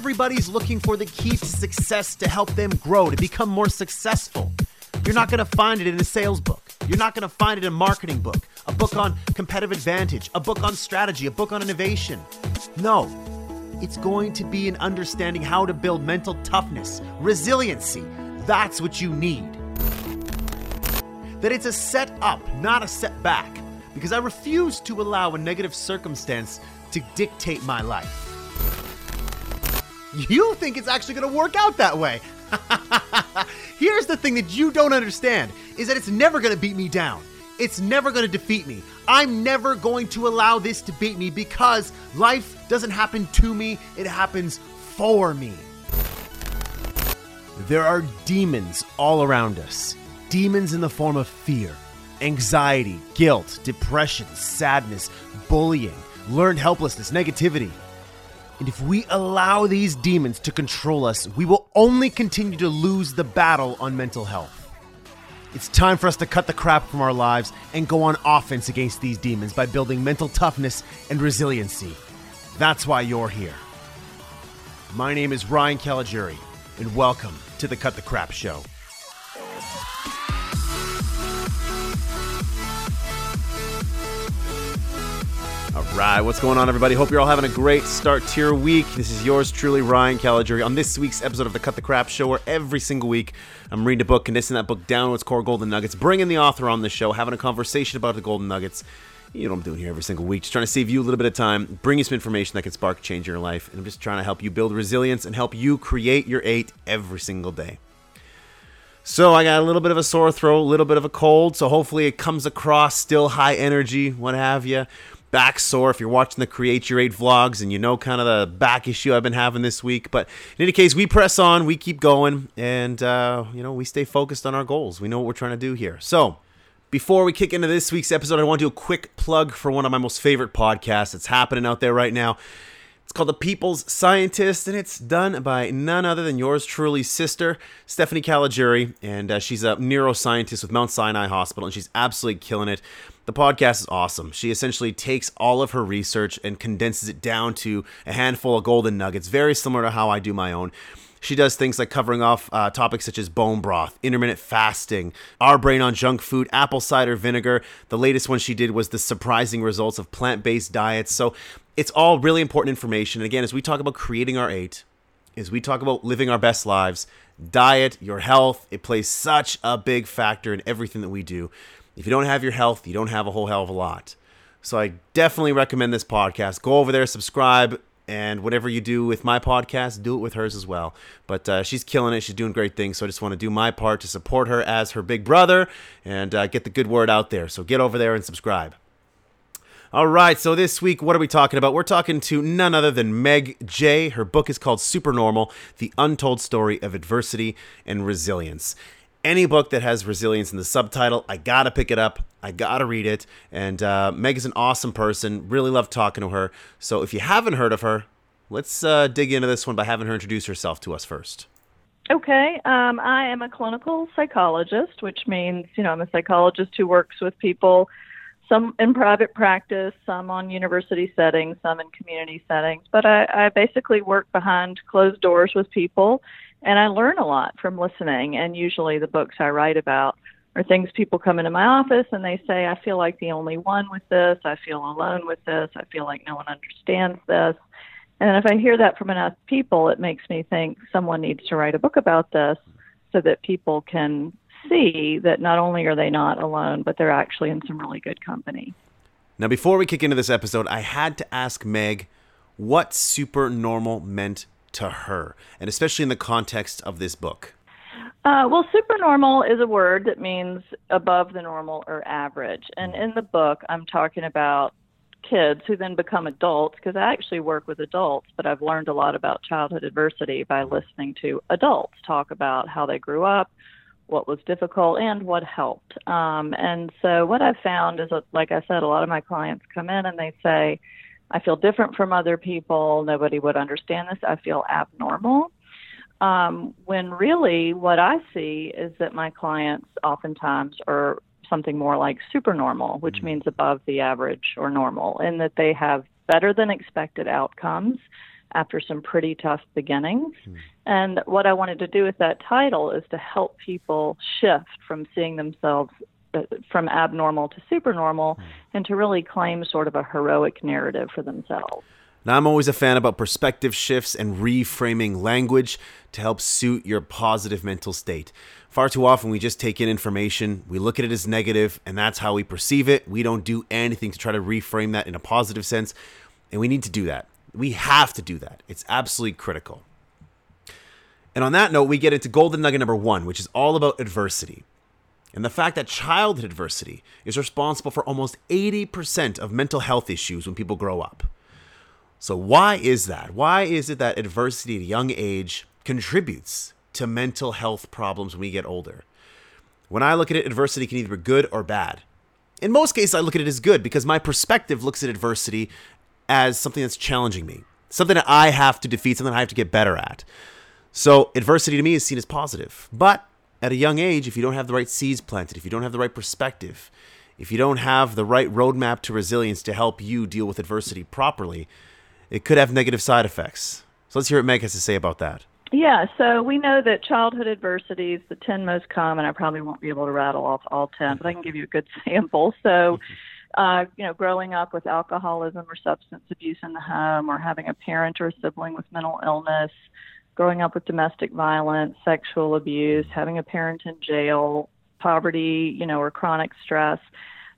Everybody's looking for the key to success to help them grow, to become more successful. You're not going to find it in a sales book. You're not going to find it in a marketing book, a book on competitive advantage, a book on strategy, a book on innovation. No, it's going to be in understanding how to build mental toughness, resiliency. That's what you need. That it's a set up, not a setback, because I refuse to allow a negative circumstance to dictate my life. You think it's actually going to work out that way. Here's the thing that you don't understand is that it's never going to beat me down. It's never going to defeat me. I'm never going to allow this to beat me because life doesn't happen to me, it happens for me. There are demons all around us. Demons in the form of fear, anxiety, guilt, depression, sadness, bullying, learned helplessness, negativity. And if we allow these demons to control us, we will only continue to lose the battle on mental health. It's time for us to cut the crap from our lives and go on offense against these demons by building mental toughness and resiliency. That's why you're here. My name is Ryan Caligiuri, and welcome to the Cut the Crap Show. All right, what's going on, everybody? Hope you're all having a great start to your week. This is yours truly, Ryan Caligiuri, on this week's episode of the Cut the Crap Show, where every single week I'm reading a book, condensing that book down to its core golden nuggets, bringing the author on the show, having a conversation about the golden nuggets. You know what I'm doing here every single week, just trying to save you a little bit of time, bring you some information that can spark change in your life, and I'm just trying to help you build resilience and help you create your eight every single day. So I got a little bit of a sore throat, a little bit of a cold, so hopefully it comes across still high energy, what have you back sore if you're watching the Create Your 8 vlogs and you know kind of the back issue I've been having this week. But in any case, we press on, we keep going, and, uh, you know, we stay focused on our goals. We know what we're trying to do here. So, before we kick into this week's episode, I want to do a quick plug for one of my most favorite podcasts that's happening out there right now. It's called The People's Scientist, and it's done by none other than yours truly, sister, Stephanie Caligiuri. And uh, she's a neuroscientist with Mount Sinai Hospital, and she's absolutely killing it. The podcast is awesome. She essentially takes all of her research and condenses it down to a handful of golden nuggets, very similar to how I do my own. She does things like covering off uh, topics such as bone broth, intermittent fasting, our brain on junk food, apple cider vinegar. The latest one she did was the surprising results of plant based diets. So it's all really important information. And again, as we talk about creating our eight, as we talk about living our best lives, diet, your health, it plays such a big factor in everything that we do. If you don't have your health, you don't have a whole hell of a lot. So I definitely recommend this podcast. Go over there, subscribe, and whatever you do with my podcast, do it with hers as well. But uh, she's killing it. She's doing great things. So I just want to do my part to support her as her big brother and uh, get the good word out there. So get over there and subscribe. All right, so this week, what are we talking about? We're talking to none other than Meg Jay. Her book is called Supernormal The Untold Story of Adversity and Resilience any book that has resilience in the subtitle, I gotta pick it up. I gotta read it. And uh, Meg is an awesome person. Really love talking to her. So if you haven't heard of her, let's uh, dig into this one by having her introduce herself to us first. Okay. Um, I am a clinical psychologist, which means, you know, I'm a psychologist who works with people, some in private practice, some on university settings, some in community settings. But I, I basically work behind closed doors with people and I learn a lot from listening. And usually, the books I write about are things people come into my office and they say, I feel like the only one with this. I feel alone with this. I feel like no one understands this. And if I hear that from enough people, it makes me think someone needs to write a book about this so that people can see that not only are they not alone, but they're actually in some really good company. Now, before we kick into this episode, I had to ask Meg what super normal meant to her, and especially in the context of this book? Uh, well, supernormal is a word that means above the normal or average. And in the book, I'm talking about kids who then become adults because I actually work with adults, but I've learned a lot about childhood adversity by listening to adults talk about how they grew up, what was difficult, and what helped. Um, and so, what I've found is, that, like I said, a lot of my clients come in and they say, I feel different from other people. Nobody would understand this. I feel abnormal. Um, when really what I see is that my clients oftentimes are something more like supernormal, which mm-hmm. means above the average or normal, and that they have better than expected outcomes. After some pretty tough beginnings. Mm. And what I wanted to do with that title is to help people shift from seeing themselves uh, from abnormal to supernormal mm. and to really claim sort of a heroic narrative for themselves. Now, I'm always a fan about perspective shifts and reframing language to help suit your positive mental state. Far too often, we just take in information, we look at it as negative, and that's how we perceive it. We don't do anything to try to reframe that in a positive sense, and we need to do that. We have to do that. It's absolutely critical. And on that note, we get into golden nugget number one, which is all about adversity. And the fact that childhood adversity is responsible for almost 80% of mental health issues when people grow up. So, why is that? Why is it that adversity at a young age contributes to mental health problems when we get older? When I look at it, adversity can either be good or bad. In most cases, I look at it as good because my perspective looks at adversity as something that's challenging me, something that I have to defeat, something I have to get better at. So, adversity to me is seen as positive. But at a young age, if you don't have the right seeds planted, if you don't have the right perspective, if you don't have the right roadmap to resilience to help you deal with adversity properly, it could have negative side effects. So let's hear what Meg has to say about that. Yeah, so we know that childhood adversities, the 10 most common, I probably won't be able to rattle off all 10, but I can give you a good sample. So, uh, you know, growing up with alcoholism or substance abuse in the home, or having a parent or a sibling with mental illness, growing up with domestic violence, sexual abuse, having a parent in jail, poverty, you know, or chronic stress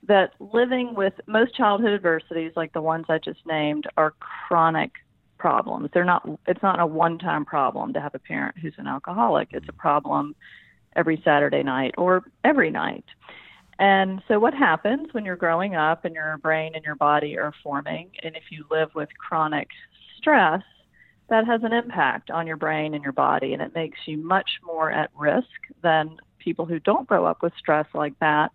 that living with most childhood adversities, like the ones I just named, are chronic problems. They're not. It's not a one-time problem to have a parent who's an alcoholic. It's a problem every Saturday night or every night. And so, what happens when you're growing up and your brain and your body are forming, and if you live with chronic stress, that has an impact on your brain and your body, and it makes you much more at risk than people who don't grow up with stress like that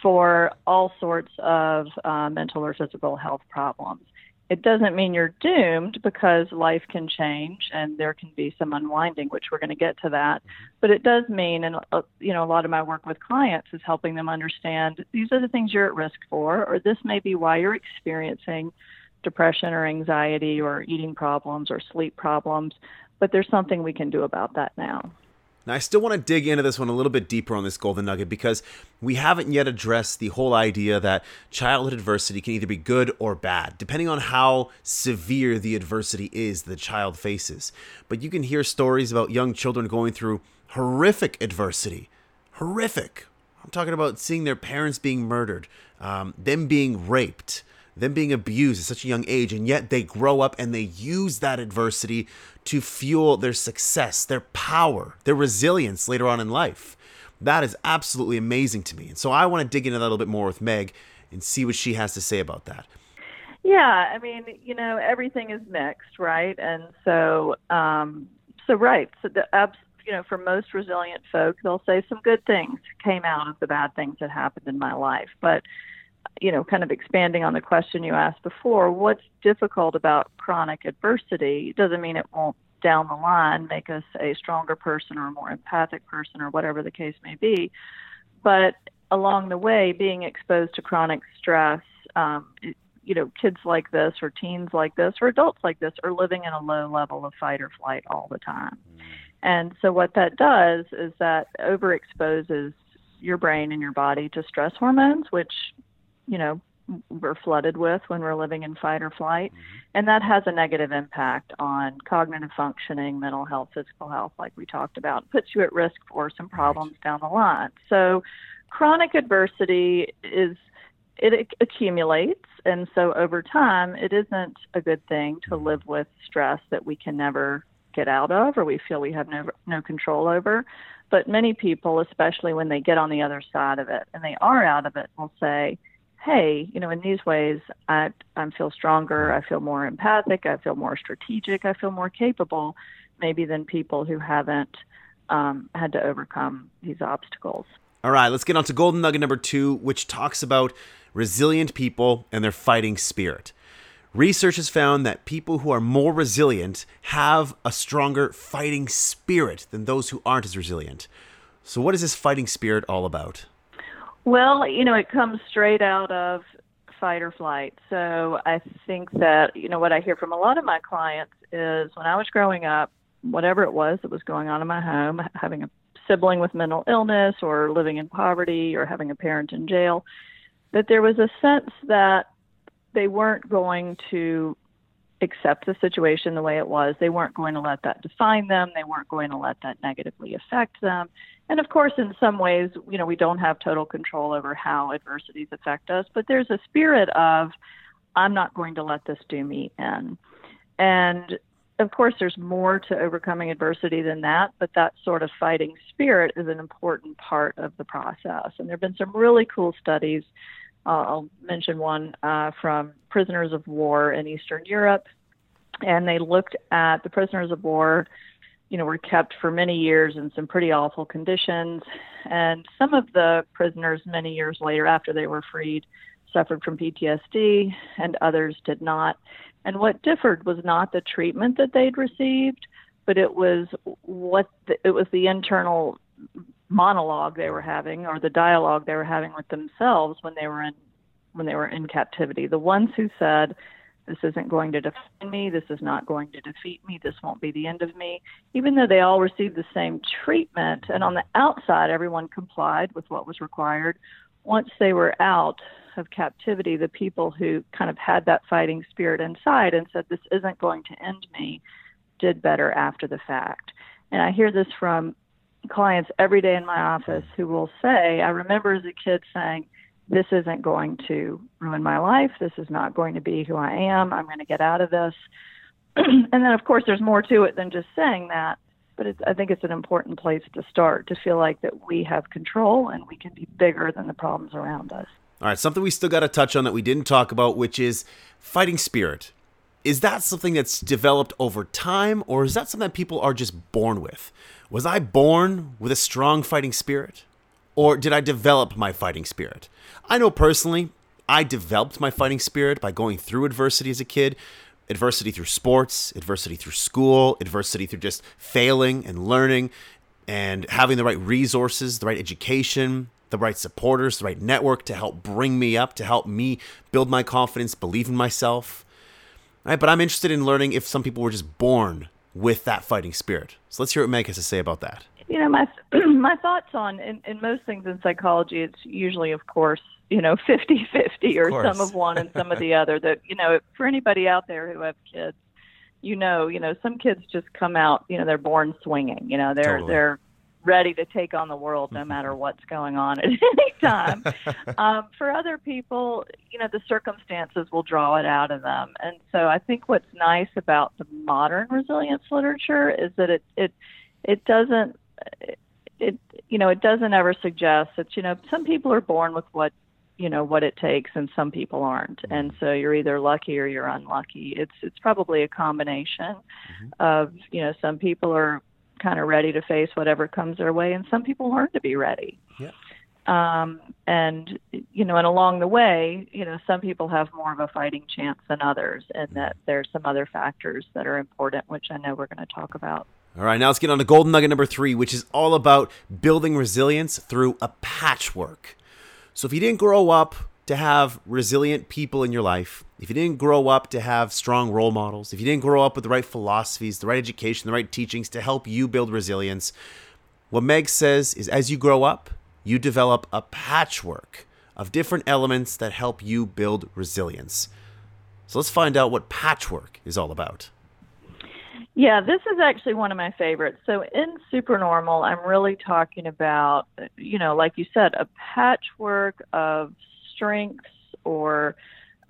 for all sorts of uh, mental or physical health problems. It doesn't mean you're doomed because life can change and there can be some unwinding, which we're going to get to that. But it does mean, and uh, you know, a lot of my work with clients is helping them understand these are the things you're at risk for, or this may be why you're experiencing depression or anxiety or eating problems or sleep problems. But there's something we can do about that now. I still want to dig into this one a little bit deeper on this golden nugget because we haven't yet addressed the whole idea that childhood adversity can either be good or bad, depending on how severe the adversity is the child faces. But you can hear stories about young children going through horrific adversity. Horrific. I'm talking about seeing their parents being murdered, um, them being raped, them being abused at such a young age, and yet they grow up and they use that adversity to fuel their success, their power, their resilience later on in life. That is absolutely amazing to me. And so I want to dig into that a little bit more with Meg and see what she has to say about that. Yeah, I mean, you know, everything is mixed, right? And so, um, so right. So the you know, for most resilient folk, they'll say some good things came out of the bad things that happened in my life. But you know, kind of expanding on the question you asked before, what's difficult about chronic adversity doesn't mean it won't down the line make us a stronger person or a more empathic person or whatever the case may be. But along the way, being exposed to chronic stress, um, you know, kids like this or teens like this or adults like this are living in a low level of fight or flight all the time. Mm. And so what that does is that overexposes your brain and your body to stress hormones, which you know we're flooded with when we're living in fight or flight mm-hmm. and that has a negative impact on cognitive functioning mental health physical health like we talked about it puts you at risk for some problems right. down the line so chronic adversity is it accumulates and so over time it isn't a good thing to mm-hmm. live with stress that we can never get out of or we feel we have no no control over but many people especially when they get on the other side of it and they are out of it will say hey, you know, in these ways, I I feel stronger, I feel more empathic, I feel more strategic, I feel more capable, maybe than people who haven't um, had to overcome these obstacles. All right, let's get on to golden nugget number two, which talks about resilient people and their fighting spirit. Research has found that people who are more resilient have a stronger fighting spirit than those who aren't as resilient. So, what is this fighting spirit all about? Well, you know, it comes straight out of fight or flight. So I think that, you know, what I hear from a lot of my clients is when I was growing up, whatever it was that was going on in my home, having a sibling with mental illness or living in poverty or having a parent in jail, that there was a sense that they weren't going to accept the situation the way it was. They weren't going to let that define them. They weren't going to let that negatively affect them. And of course, in some ways, you know, we don't have total control over how adversities affect us, but there's a spirit of, I'm not going to let this do me in. And of course, there's more to overcoming adversity than that, but that sort of fighting spirit is an important part of the process. And there have been some really cool studies uh, I'll mention one uh, from prisoners of war in Eastern Europe, and they looked at the prisoners of war. You know, were kept for many years in some pretty awful conditions, and some of the prisoners, many years later after they were freed, suffered from PTSD, and others did not. And what differed was not the treatment that they'd received, but it was what the, it was the internal monologue they were having or the dialogue they were having with themselves when they were in when they were in captivity. The ones who said, This isn't going to define me, this is not going to defeat me, this won't be the end of me, even though they all received the same treatment and on the outside everyone complied with what was required, once they were out of captivity, the people who kind of had that fighting spirit inside and said, This isn't going to end me, did better after the fact. And I hear this from clients every day in my office who will say, I remember as a kid saying, This isn't going to ruin my life. This is not going to be who I am. I'm going to get out of this. and then, of course, there's more to it than just saying that. But it's, I think it's an important place to start to feel like that we have control and we can be bigger than the problems around us. All right, something we still got to touch on that we didn't talk about, which is fighting spirit. Is that something that's developed over time, or is that something that people are just born with? Was I born with a strong fighting spirit? Or did I develop my fighting spirit? I know personally, I developed my fighting spirit by going through adversity as a kid adversity through sports, adversity through school, adversity through just failing and learning and having the right resources, the right education, the right supporters, the right network to help bring me up, to help me build my confidence, believe in myself. Right? But I'm interested in learning if some people were just born with that fighting spirit. So let's hear what Meg has to say about that. You know, my my thoughts on in, in most things in psychology, it's usually, of course, you know, 50-50 or of some of one and some of the other. That you know, for anybody out there who have kids, you know, you know, some kids just come out, you know, they're born swinging. You know, they're totally. they're ready to take on the world no matter what's going on at any time. um, for other people, you know, the circumstances will draw it out of them. And so I think what's nice about the modern resilience literature is that it it it doesn't it you know it doesn't ever suggest that you know some people are born with what you know what it takes and some people aren't and so you're either lucky or you're unlucky it's it's probably a combination mm-hmm. of you know some people are kind of ready to face whatever comes their way, and some people learn to be ready. Yeah. Um, and you know, and along the way, you know, some people have more of a fighting chance than others, and that there's some other factors that are important, which I know we're going to talk about. All right, now let's get on to golden nugget number three, which is all about building resilience through a patchwork. So if you didn't grow up to have resilient people in your life, if you didn't grow up to have strong role models, if you didn't grow up with the right philosophies, the right education, the right teachings to help you build resilience, what Meg says is as you grow up, you develop a patchwork of different elements that help you build resilience. So let's find out what patchwork is all about. Yeah, this is actually one of my favorites. So in Supernormal, I'm really talking about, you know, like you said, a patchwork of strengths or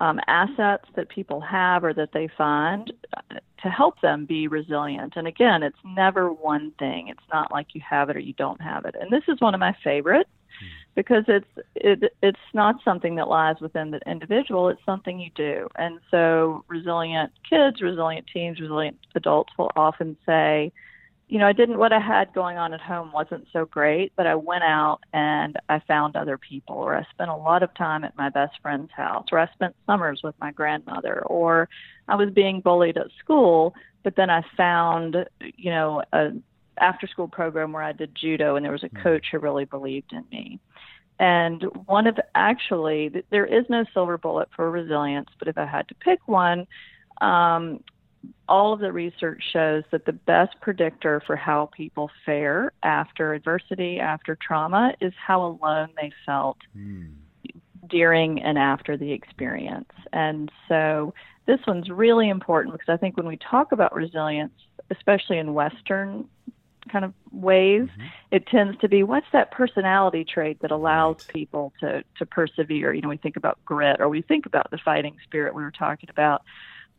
um, assets that people have or that they find uh, to help them be resilient. And again, it's never one thing. It's not like you have it or you don't have it. And this is one of my favorites. Because it's it, it's not something that lies within the individual. It's something you do. And so, resilient kids, resilient teens, resilient adults will often say, you know, I didn't, what I had going on at home wasn't so great, but I went out and I found other people, or I spent a lot of time at my best friend's house, or I spent summers with my grandmother, or I was being bullied at school, but then I found, you know, a after school program where I did judo and there was a hmm. coach who really believed in me. And one of actually, there is no silver bullet for resilience, but if I had to pick one, um, all of the research shows that the best predictor for how people fare after adversity, after trauma, is how alone they felt mm. during and after the experience. And so this one's really important because I think when we talk about resilience, especially in Western kind of ways, mm-hmm. it tends to be what's that personality trait that allows right. people to to persevere. You know, we think about grit or we think about the fighting spirit we were talking about.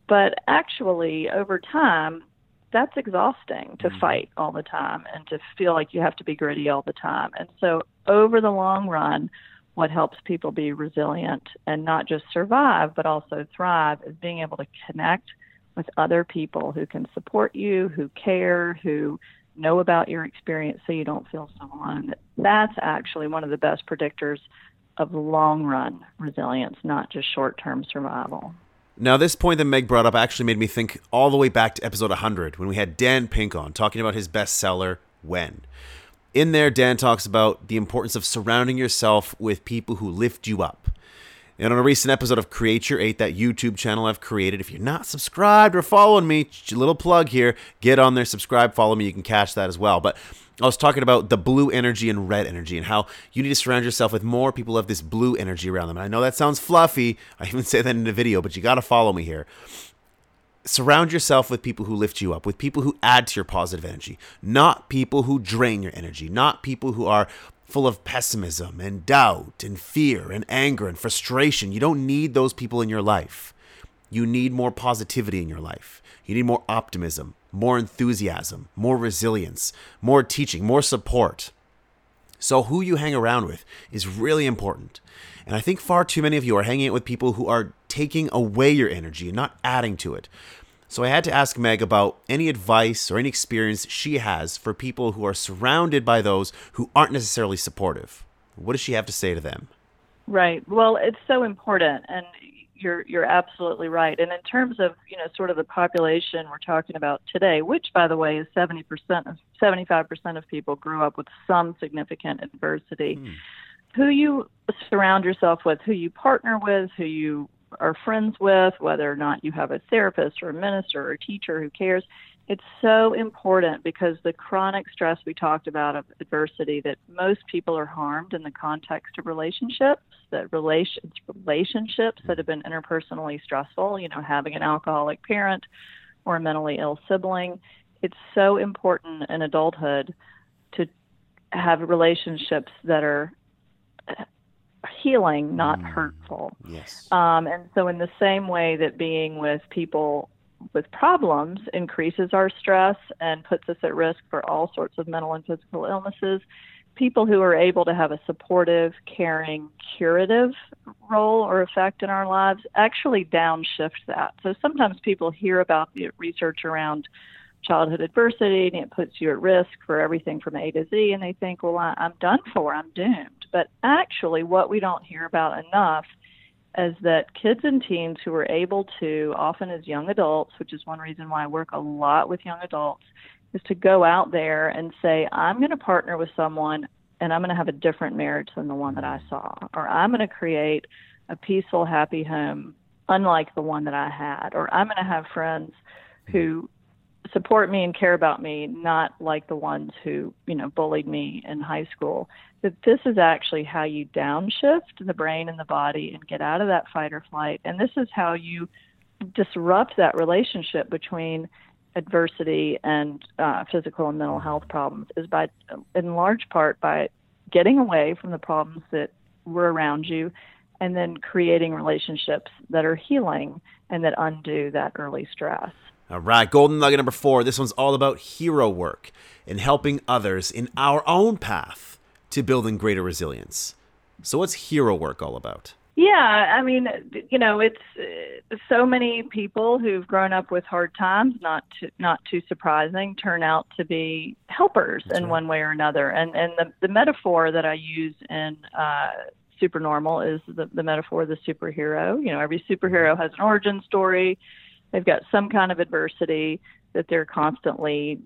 But actually, over time, that's exhausting to mm-hmm. fight all the time and to feel like you have to be gritty all the time. And so, over the long run, what helps people be resilient and not just survive, but also thrive is being able to connect with other people who can support you, who care, who know about your experience so you don't feel so alone. That's actually one of the best predictors of long run resilience, not just short term survival. Now, this point that Meg brought up actually made me think all the way back to episode 100 when we had Dan Pink on talking about his bestseller, When. In there, Dan talks about the importance of surrounding yourself with people who lift you up. And on a recent episode of Create Your Eight, that YouTube channel I've created, if you're not subscribed or following me, little plug here, get on there, subscribe, follow me. You can catch that as well. But I was talking about the blue energy and red energy and how you need to surround yourself with more people have this blue energy around them. And I know that sounds fluffy. I even say that in the video, but you got to follow me here surround yourself with people who lift you up, with people who add to your positive energy, not people who drain your energy, not people who are full of pessimism and doubt and fear and anger and frustration. You don't need those people in your life. You need more positivity in your life. You need more optimism, more enthusiasm, more resilience, more teaching, more support. So, who you hang around with is really important. And I think far too many of you are hanging out with people who are taking away your energy and not adding to it. So I had to ask Meg about any advice or any experience she has for people who are surrounded by those who aren't necessarily supportive. What does she have to say to them? Right. Well, it's so important and you're you're absolutely right. And in terms of, you know, sort of the population we're talking about today, which by the way is 70% of 75% of people grew up with some significant adversity. Hmm who you surround yourself with, who you partner with, who you are friends with, whether or not you have a therapist or a minister or a teacher who cares. It's so important because the chronic stress we talked about of adversity that most people are harmed in the context of relationships, that relations relationships that have been interpersonally stressful, you know, having an alcoholic parent or a mentally ill sibling. It's so important in adulthood to have relationships that are healing, not mm. hurtful. Yes. Um, and so, in the same way that being with people with problems increases our stress and puts us at risk for all sorts of mental and physical illnesses, people who are able to have a supportive, caring, curative role or effect in our lives actually downshift that. So sometimes people hear about the research around childhood adversity and it puts you at risk for everything from A to Z, and they think, well, I, I'm done for, I'm doomed. But actually, what we don't hear about enough is that kids and teens who are able to, often as young adults, which is one reason why I work a lot with young adults, is to go out there and say, I'm going to partner with someone and I'm going to have a different marriage than the one that I saw, or I'm going to create a peaceful, happy home unlike the one that I had, or I'm going to have friends who support me and care about me, not like the ones who, you know, bullied me in high school. That this is actually how you downshift the brain and the body and get out of that fight or flight. And this is how you disrupt that relationship between adversity and uh, physical and mental health problems is by, in large part, by getting away from the problems that were around you and then creating relationships that are healing and that undo that early stress. All right, golden nugget number four. This one's all about hero work and helping others in our own path to building greater resilience. So, what's hero work all about? Yeah, I mean, you know, it's uh, so many people who've grown up with hard times, not to, not too surprising, turn out to be helpers That's in right. one way or another. And and the the metaphor that I use in uh, Supernormal is the the metaphor of the superhero. You know, every superhero has an origin story they've got some kind of adversity that they're constantly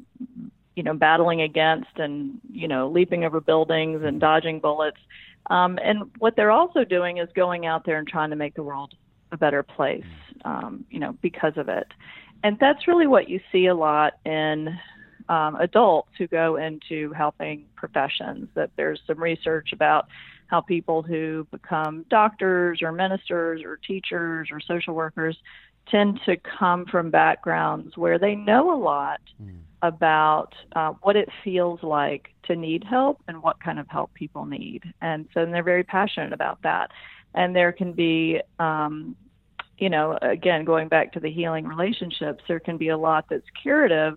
you know battling against and you know leaping over buildings and dodging bullets Um, and what they're also doing is going out there and trying to make the world a better place, um, you know, because of it. And that's really what you see a lot in um, adults who go into helping professions. That there's some research about how people who become doctors or ministers or teachers or social workers tend to come from backgrounds where they know a lot mm. about uh, what it feels like to need help and what kind of help people need. And so they're very passionate about that. And there can be, um, you know, again, going back to the healing relationships, there can be a lot that's curative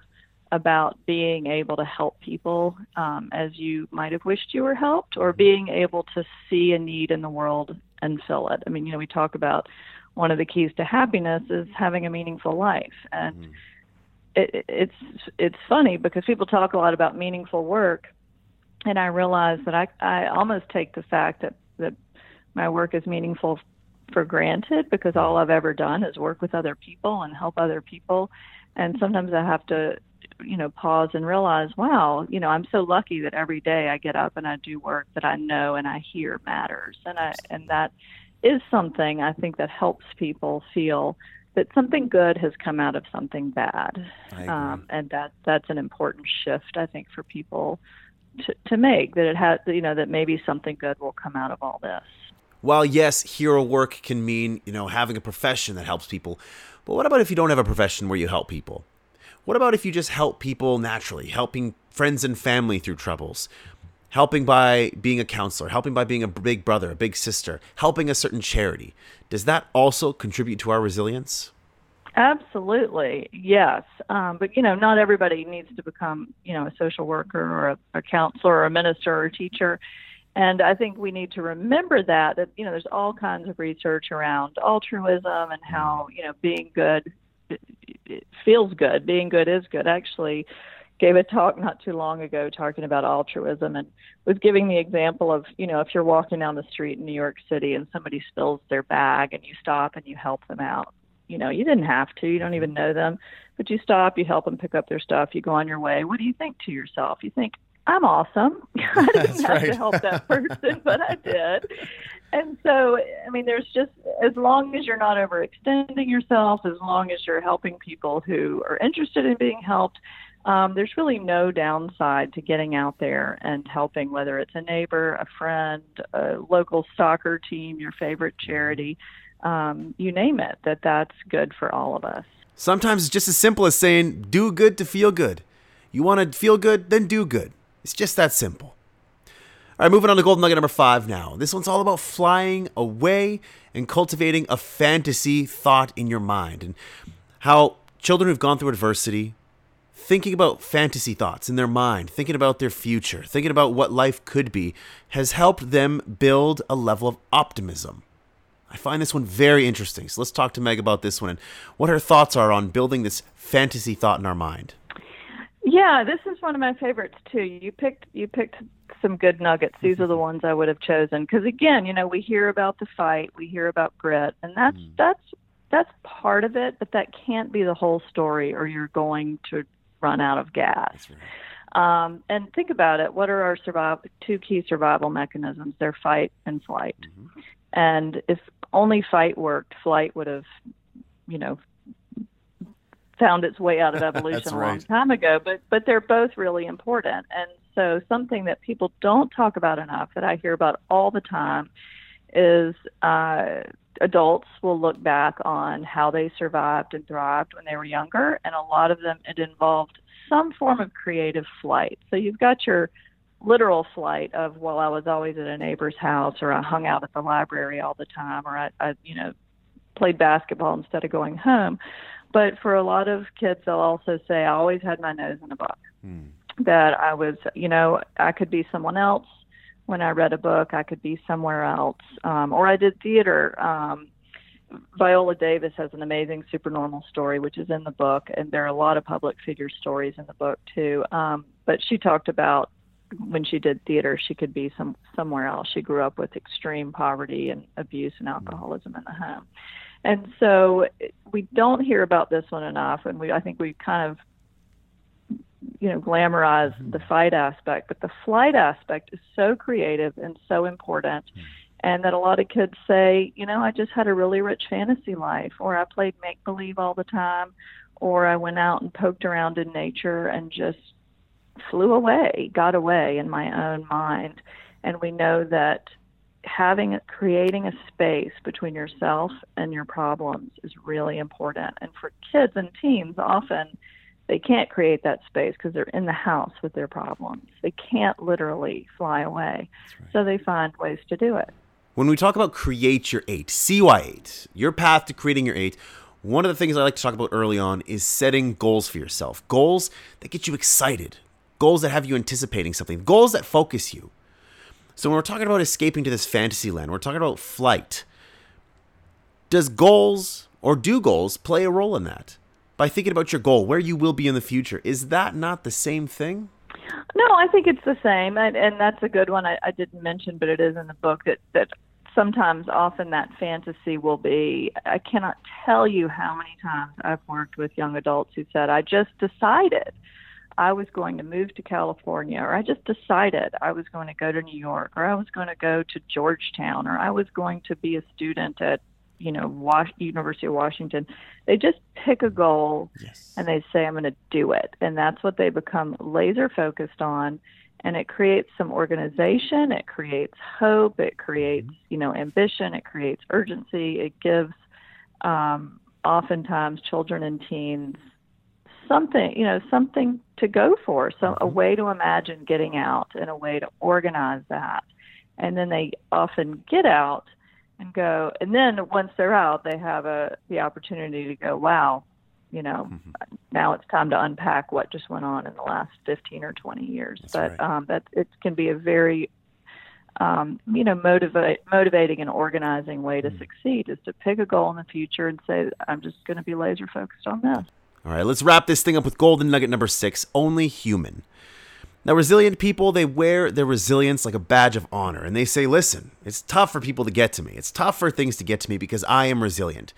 about being able to help people um, as you might have wished you were helped, or being able to see a need in the world and fill it. I mean, you know, we talk about one of the keys to happiness is having a meaningful life, and mm. it, it's it's funny because people talk a lot about meaningful work, and I realize that I I almost take the fact that that my work is meaningful for granted because all I've ever done is work with other people and help other people, and sometimes I have to you know pause and realize wow you know i'm so lucky that every day i get up and i do work that i know and i hear matters. And i and that is something i think that helps people feel that something good has come out of something bad. Um, and that that's an important shift i think for people to, to make that it has you know that maybe something good will come out of all this. While yes hero work can mean you know having a profession that helps people but what about if you don't have a profession where you help people? What about if you just help people naturally, helping friends and family through troubles? Helping by being a counselor, helping by being a big brother, a big sister, helping a certain charity. Does that also contribute to our resilience? Absolutely, yes. Um, but you know, not everybody needs to become, you know, a social worker or a, a counselor or a minister or a teacher. And I think we need to remember that that you know, there's all kinds of research around altruism and how you know being good feels good. Being good is good. Actually, gave a talk not too long ago talking about altruism and was giving the example of you know if you're walking down the street in New York City and somebody spills their bag and you stop and you help them out. You know, you didn't have to. You don't even know them, but you stop, you help them pick up their stuff, you go on your way. What do you think to yourself? You think, I'm awesome. I didn't have right. to help that person, but I did and so i mean there's just as long as you're not overextending yourself as long as you're helping people who are interested in being helped um, there's really no downside to getting out there and helping whether it's a neighbor a friend a local soccer team your favorite charity um, you name it that that's good for all of us. Sometimes it's just as simple as saying do good to feel good. You want to feel good then do good. It's just that simple. All right, moving on to Golden Nugget number five now. This one's all about flying away and cultivating a fantasy thought in your mind and how children who've gone through adversity, thinking about fantasy thoughts in their mind, thinking about their future, thinking about what life could be, has helped them build a level of optimism. I find this one very interesting. So let's talk to Meg about this one and what her thoughts are on building this fantasy thought in our mind. Yeah, this is one of my favorites too. You picked you picked some good nuggets. These are the mm-hmm. ones I would have chosen because again, you know, we hear about the fight, we hear about grit, and that's mm. that's that's part of it, but that can't be the whole story, or you're going to run out of gas. Right. Um, and think about it. What are our survival two key survival mechanisms? They're fight and flight. Mm-hmm. And if only fight worked, flight would have, you know, found its way out of evolution a long right. time ago. But but they're both really important. And so, something that people don't talk about enough that I hear about all the time is uh, adults will look back on how they survived and thrived when they were younger, and a lot of them it involved some form of creative flight. So, you've got your literal flight of well i was always at a neighbor's house or i hung out at the library all the time or i, I you know played basketball instead of going home. But for a lot of kids they'll also say i always had my nose in a book. Hmm. That I was, you know, I could be someone else when I read a book. I could be somewhere else, um, or I did theater. Um, Viola Davis has an amazing supernormal story, which is in the book, and there are a lot of public figure stories in the book too. Um, but she talked about when she did theater, she could be some somewhere else. She grew up with extreme poverty and abuse and alcoholism in the home, and so we don't hear about this one enough. And we, I think we kind of you know glamorize mm-hmm. the fight aspect but the flight aspect is so creative and so important mm-hmm. and that a lot of kids say you know i just had a really rich fantasy life or i played make believe all the time or i went out and poked around in nature and just flew away got away in my own mind. And we know that having creating a space between yourself and your problems is really important and for kids and teens often they can't create that space because they're in the house with their problems. They can't literally fly away. Right. so they find ways to do it. When we talk about create your eight cy8 your path to creating your eight one of the things i like to talk about early on is setting goals for yourself. Goals that get you excited. Goals that have you anticipating something. Goals that focus you. So when we're talking about escaping to this fantasy land, we're talking about flight. Does goals or do goals play a role in that? By thinking about your goal, where you will be in the future, is that not the same thing? No, I think it's the same, and, and that's a good one. I, I didn't mention, but it is in the book that that sometimes, often, that fantasy will be. I cannot tell you how many times I've worked with young adults who said, "I just decided." I was going to move to California, or I just decided I was going to go to New York, or I was going to go to Georgetown, or I was going to be a student at, you know, Was- University of Washington. They just pick a goal yes. and they say, I'm going to do it. And that's what they become laser focused on. And it creates some organization, it creates hope, it creates, mm-hmm. you know, ambition, it creates urgency, it gives um, oftentimes children and teens something, you know, something to go for, so a mm-hmm. way to imagine getting out and a way to organize that. And then they often get out and go, and then once they're out, they have a the opportunity to go, wow, you know, mm-hmm. now it's time to unpack what just went on in the last 15 or 20 years. That's but right. um, that it can be a very um, you know, motivate, motivating and organizing way to mm. succeed is to pick a goal in the future and say, I'm just going to be laser focused on this. All right, let's wrap this thing up with golden nugget number six only human. Now, resilient people, they wear their resilience like a badge of honor, and they say, listen, it's tough for people to get to me. It's tough for things to get to me because I am resilient.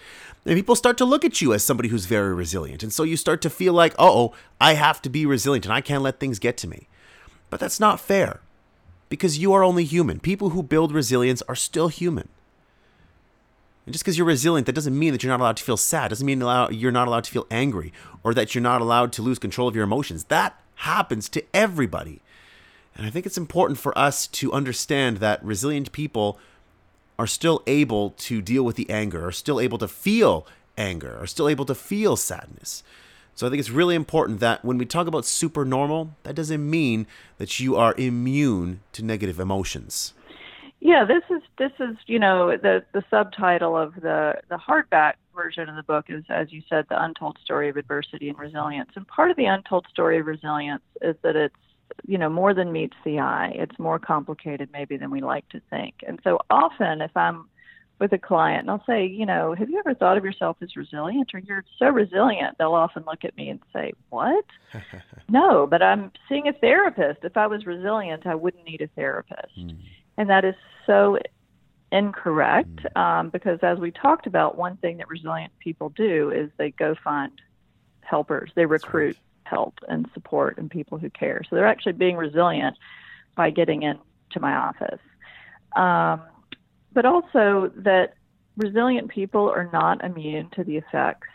And people start to look at you as somebody who's very resilient. And so you start to feel like, oh, I have to be resilient and I can't let things get to me. But that's not fair because you are only human. People who build resilience are still human. And just because you're resilient, that doesn't mean that you're not allowed to feel sad. Doesn't mean you're not allowed to feel angry or that you're not allowed to lose control of your emotions. That happens to everybody. And I think it's important for us to understand that resilient people are still able to deal with the anger, are still able to feel anger, are still able to feel sadness. So I think it's really important that when we talk about super normal, that doesn't mean that you are immune to negative emotions. Yeah, this is this is you know the the subtitle of the the hardback version of the book is as you said the untold story of adversity and resilience. And part of the untold story of resilience is that it's you know more than meets the eye. It's more complicated maybe than we like to think. And so often if I'm with a client and I'll say, you know, have you ever thought of yourself as resilient or you're so resilient? They'll often look at me and say, what? no, but I'm seeing a therapist. If I was resilient, I wouldn't need a therapist. Mm. And that is so incorrect mm. um, because, as we talked about, one thing that resilient people do is they go find helpers, they recruit right. help and support and people who care. So they're actually being resilient by getting into my office. Um, but also that resilient people are not immune to the effects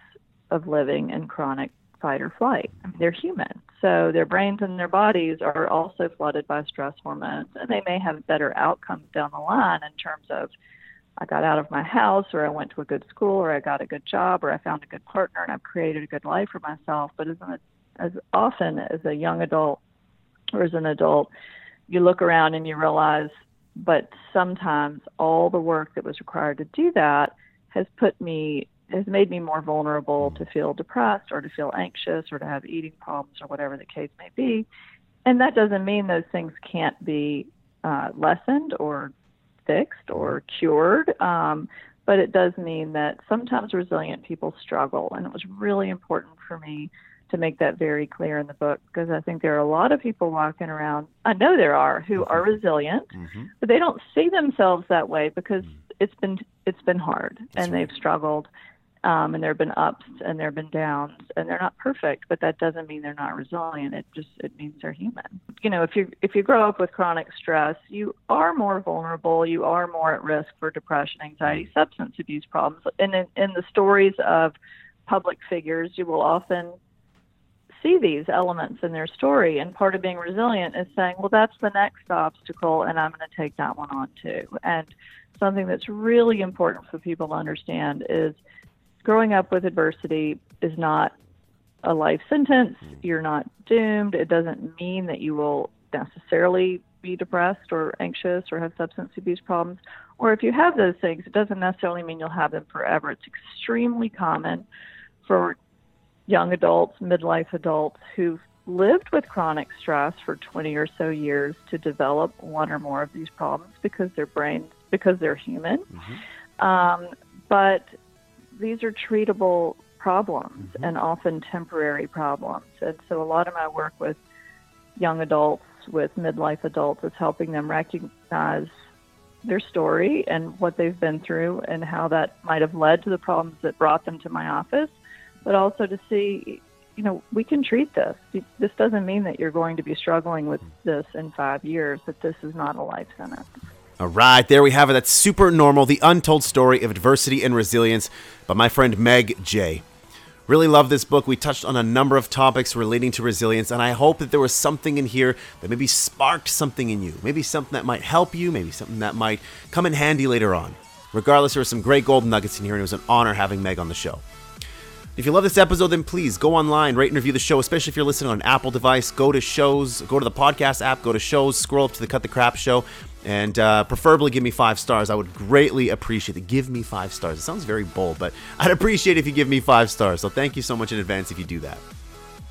of living in chronic fight or flight. I mean, they're human. So their brains and their bodies are also flooded by stress hormones, and they may have better outcomes down the line in terms of I got out of my house, or I went to a good school, or I got a good job, or I found a good partner, and I've created a good life for myself. But as, as often as a young adult or as an adult, you look around and you realize, but sometimes all the work that was required to do that has put me has made me more vulnerable to feel depressed or to feel anxious or to have eating problems or whatever the case may be. And that doesn't mean those things can't be uh, lessened or fixed or cured. Um, but it does mean that sometimes resilient people struggle. And it was really important for me to make that very clear in the book because I think there are a lot of people walking around, I know there are, who are mm-hmm. resilient, mm-hmm. but they don't see themselves that way because mm-hmm. it's been it's been hard That's and right. they've struggled Um, and there have been ups and there have been downs, and they're not perfect, but that doesn't mean they're not resilient. It just it means they're human. You know, if you if you grow up with chronic stress, you are more vulnerable. You are more at risk for depression, anxiety, substance abuse problems. And in, in the stories of public figures, you will often see these elements in their story. And part of being resilient is saying, well, that's the next obstacle, and I'm going to take that one on too. And something that's really important for people to understand is growing up with adversity is not a life sentence. You're not doomed. It doesn't mean that you will necessarily be depressed or anxious or have substance abuse problems. Or if you have those things, it doesn't necessarily mean you'll have them forever. It's extremely common for young adults, midlife adults who've lived with chronic stress for 20 or so years to develop one or more of these problems because their brains, because they're human. Mm-hmm. Um, but these are treatable problems mm-hmm. and often temporary problems. And so a lot of my work with young adults, with midlife adults, is helping them recognize their story and what they've been through and how that might have led to the problems that brought them to my office, but also to see, you know, we can treat this. This doesn't mean that you're going to be struggling with this in five years, that this is not a life sentence. All right, there we have it. That's Supernormal, the untold story of adversity and resilience by my friend Meg Jay. Really love this book. We touched on a number of topics relating to resilience, and I hope that there was something in here that maybe sparked something in you. Maybe something that might help you, maybe something that might come in handy later on. Regardless, there were some great gold nuggets in here, and it was an honor having Meg on the show. If you love this episode, then please go online, rate and review the show, especially if you're listening on an Apple device. Go to shows, go to the podcast app, go to shows, scroll up to the Cut the Crap show, and uh, preferably give me five stars. I would greatly appreciate it. Give me five stars. It sounds very bold, but I'd appreciate if you give me five stars. So thank you so much in advance if you do that.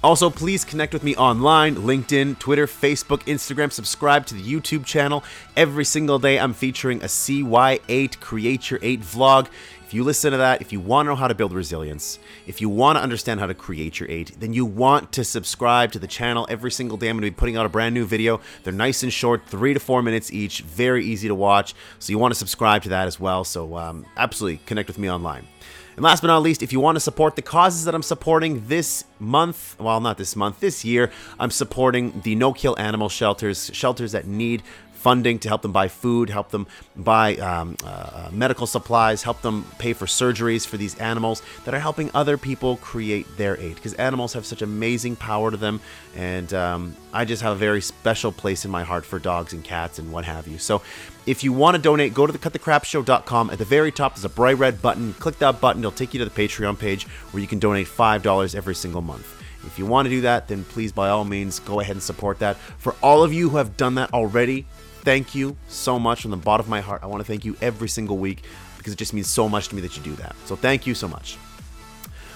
Also, please connect with me online LinkedIn, Twitter, Facebook, Instagram. Subscribe to the YouTube channel. Every single day, I'm featuring a CY8 Create Your 8 vlog. If you listen to that, if you want to know how to build resilience, if you want to understand how to create your eight, then you want to subscribe to the channel every single day. I'm going to be putting out a brand new video. They're nice and short, three to four minutes each, very easy to watch. So you want to subscribe to that as well. So um, absolutely connect with me online. And last but not least, if you want to support the causes that I'm supporting this month, well, not this month, this year, I'm supporting the no kill animal shelters, shelters that need funding to help them buy food, help them buy um, uh, uh, medical supplies, help them pay for surgeries for these animals that are helping other people create their aid. Because animals have such amazing power to them, and um, I just have a very special place in my heart for dogs and cats and what have you. So if you want to donate, go to the cutthecrapshow.com. At the very top, there's a bright red button. Click that button, it'll take you to the Patreon page where you can donate $5 every single month. If you want to do that, then please, by all means, go ahead and support that. For all of you who have done that already, thank you so much from the bottom of my heart. I want to thank you every single week because it just means so much to me that you do that. So thank you so much.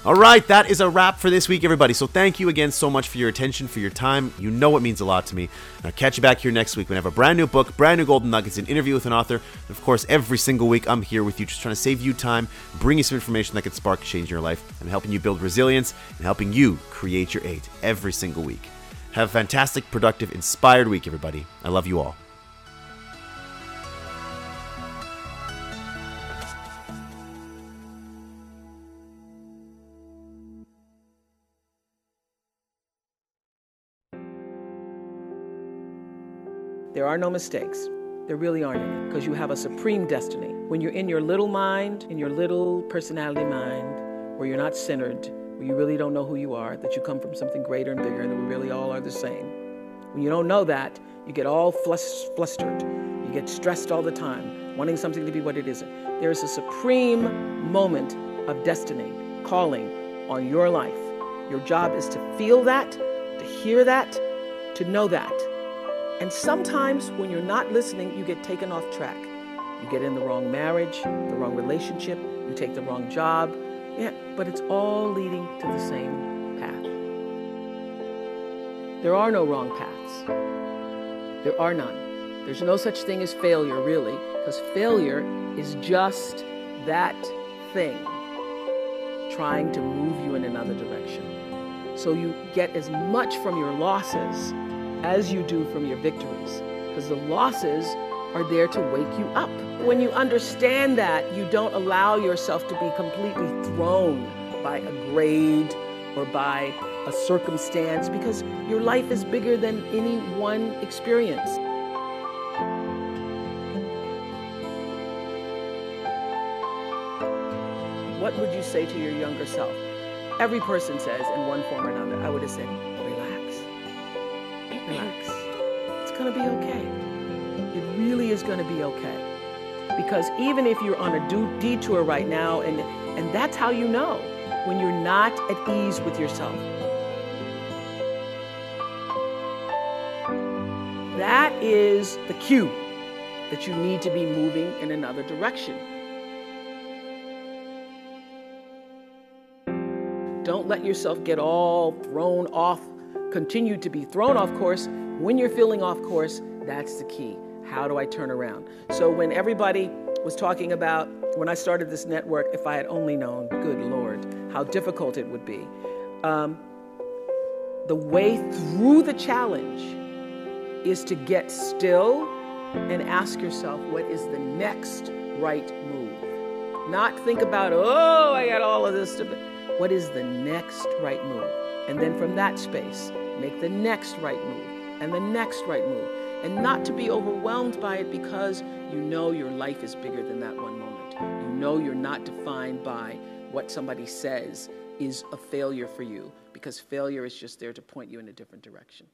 All right, that is a wrap for this week, everybody. So thank you again so much for your attention, for your time. You know it means a lot to me. And I'll catch you back here next week when I have a brand new book, brand new golden nuggets, an interview with an author. And of course, every single week I'm here with you, just trying to save you time, bring you some information that could spark change in your life, and helping you build resilience and helping you create your eight every single week. Have a fantastic, productive, inspired week, everybody. I love you all. There are no mistakes. There really aren't any because you have a supreme destiny. When you're in your little mind, in your little personality mind, where you're not centered, where you really don't know who you are, that you come from something greater and bigger, and that we really all are the same. When you don't know that, you get all flustered. You get stressed all the time, wanting something to be what it isn't. There is a supreme moment of destiny calling on your life. Your job is to feel that, to hear that, to know that and sometimes when you're not listening, you get taken off track. You get in the wrong marriage, the wrong relationship, you take the wrong job. Yeah, but it's all leading to the same path. There are no wrong paths. There are none. There's no such thing as failure, really, because failure is just that thing trying to move you in another direction. So you get as much from your losses as you do from your victories. Because the losses are there to wake you up. When you understand that, you don't allow yourself to be completely thrown by a grade or by a circumstance because your life is bigger than any one experience. What would you say to your younger self? Every person says in one form or another, I would have said, to be okay. It really is going to be okay. Because even if you're on a detour right now, and, and that's how you know when you're not at ease with yourself. That is the cue that you need to be moving in another direction. Don't let yourself get all thrown off, continue to be thrown off course. When you're feeling off course, that's the key. How do I turn around? So when everybody was talking about when I started this network, if I had only known, good Lord, how difficult it would be. Um, the way through the challenge is to get still and ask yourself, what is the next right move? Not think about, oh, I got all of this to. What is the next right move? And then from that space, make the next right move and the next right move. And not to be overwhelmed by it because you know your life is bigger than that one moment. You know you're not defined by what somebody says is a failure for you because failure is just there to point you in a different direction.